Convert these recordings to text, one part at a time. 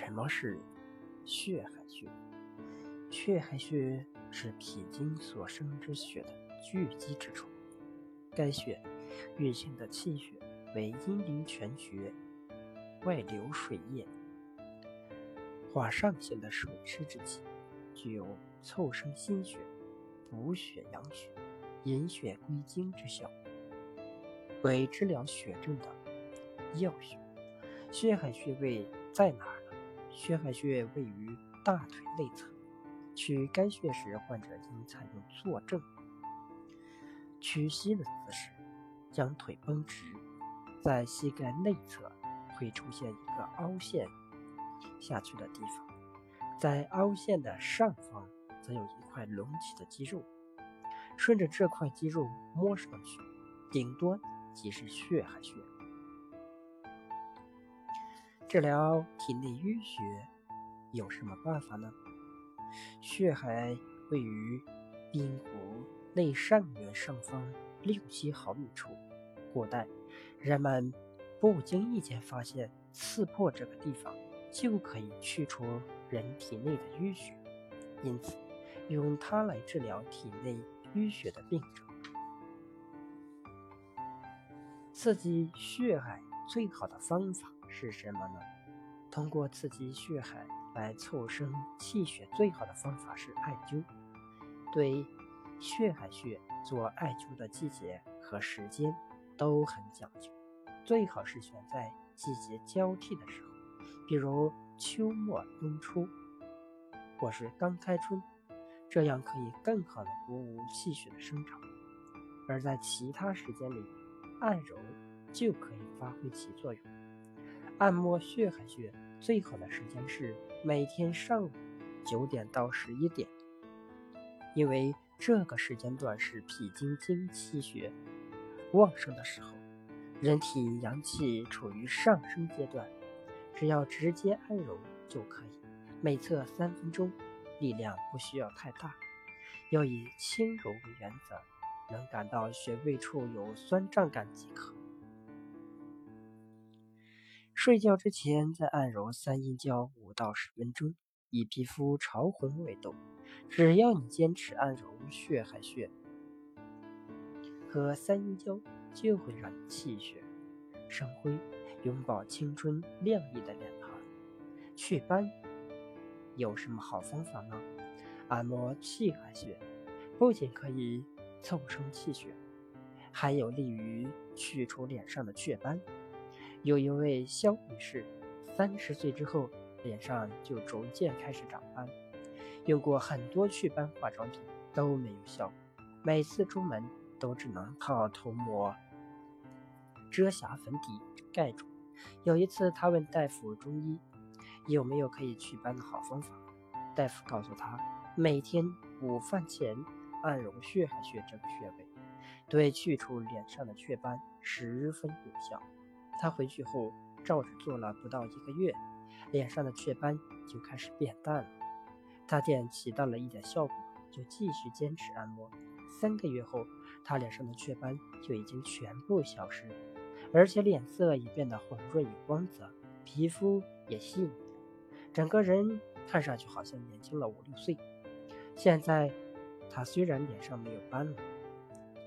什么是血海穴？血海穴是脾经所生之血的聚集之处。该穴运行的气血为阴陵泉穴外流水液，化上行的水湿之气，具有凑生心血、补血养血、引血归经之效，为治疗血症的要穴。血海穴位在哪儿？血海穴位于大腿内侧，取该穴时，患者应采用坐正、屈膝的姿势，将腿绷直，在膝盖内侧会出现一个凹陷下去的地方，在凹陷的上方则有一块隆起的肌肉，顺着这块肌肉摸上去，顶端即是血海穴。治疗体内淤血有什么办法呢？血海位于髌骨内上缘上方六七毫米处，古代人们不经意间发现刺破这个地方就可以去除人体内的淤血，因此用它来治疗体内淤血的病症。刺激血海最好的方法。是什么呢？通过刺激血海来凑生气血，最好的方法是艾灸。对血海穴做艾灸的季节和时间都很讲究，最好是选在季节交替的时候，比如秋末冬初，或是刚开春，这样可以更好的鼓舞气血的生长。而在其他时间里，按揉就可以发挥其作用。按摩血海穴最好的时间是每天上午九点到十一点，因为这个时间段是脾经精气血旺盛的时候，人体阳气处于上升阶段，只要直接按揉就可以。每侧三分钟，力量不需要太大，要以轻柔为原则，能感到穴位处有酸胀感即可。睡觉之前再按揉三阴交五到十分钟，以皮肤潮红为度。只要你坚持按揉血海穴和三阴交，就会让你气血生辉，拥抱青春靓丽的脸庞。祛斑有什么好方法呢？按摩气海穴不仅可以凑生气血，还有利于去除脸上的雀斑。有一位肖女士，三十岁之后脸上就逐渐开始长斑，用过很多祛斑化妆品都没有效果，每次出门都只能靠涂抹遮瑕粉底盖住。有一次，她问大夫中医有没有可以祛斑的好方法，大夫告诉她，每天午饭前按揉血海穴这个穴位，对去除脸上的雀斑十分有效。他回去后照着做了不到一个月，脸上的雀斑就开始变淡了。他见起到了一点效果，就继续坚持按摩。三个月后，他脸上的雀斑就已经全部消失，而且脸色也变得红润有光泽，皮肤也细腻，整个人看上去好像年轻了五六岁。现在他虽然脸上没有斑了，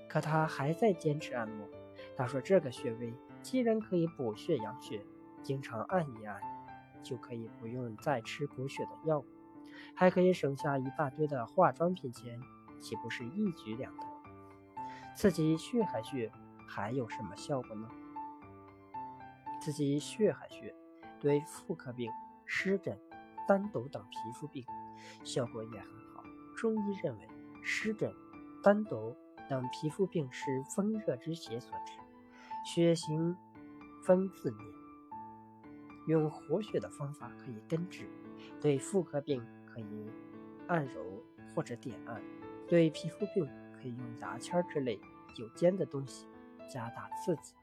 可他还在坚持按摩。他说这个穴位。既然可以补血养血，经常按一按，就可以不用再吃补血的药物，还可以省下一大堆的化妆品钱，岂不是一举两得？刺激血海穴还有什么效果呢？刺激血海穴对妇科病、湿疹、斑痘等皮肤病效果也很好。中医认为，湿疹、斑痘等皮肤病是风热之邪所致。血型分自灭，用活血的方法可以根治。对妇科病可以按揉或者点按；对皮肤病可以用牙签之类有尖的东西加大刺激。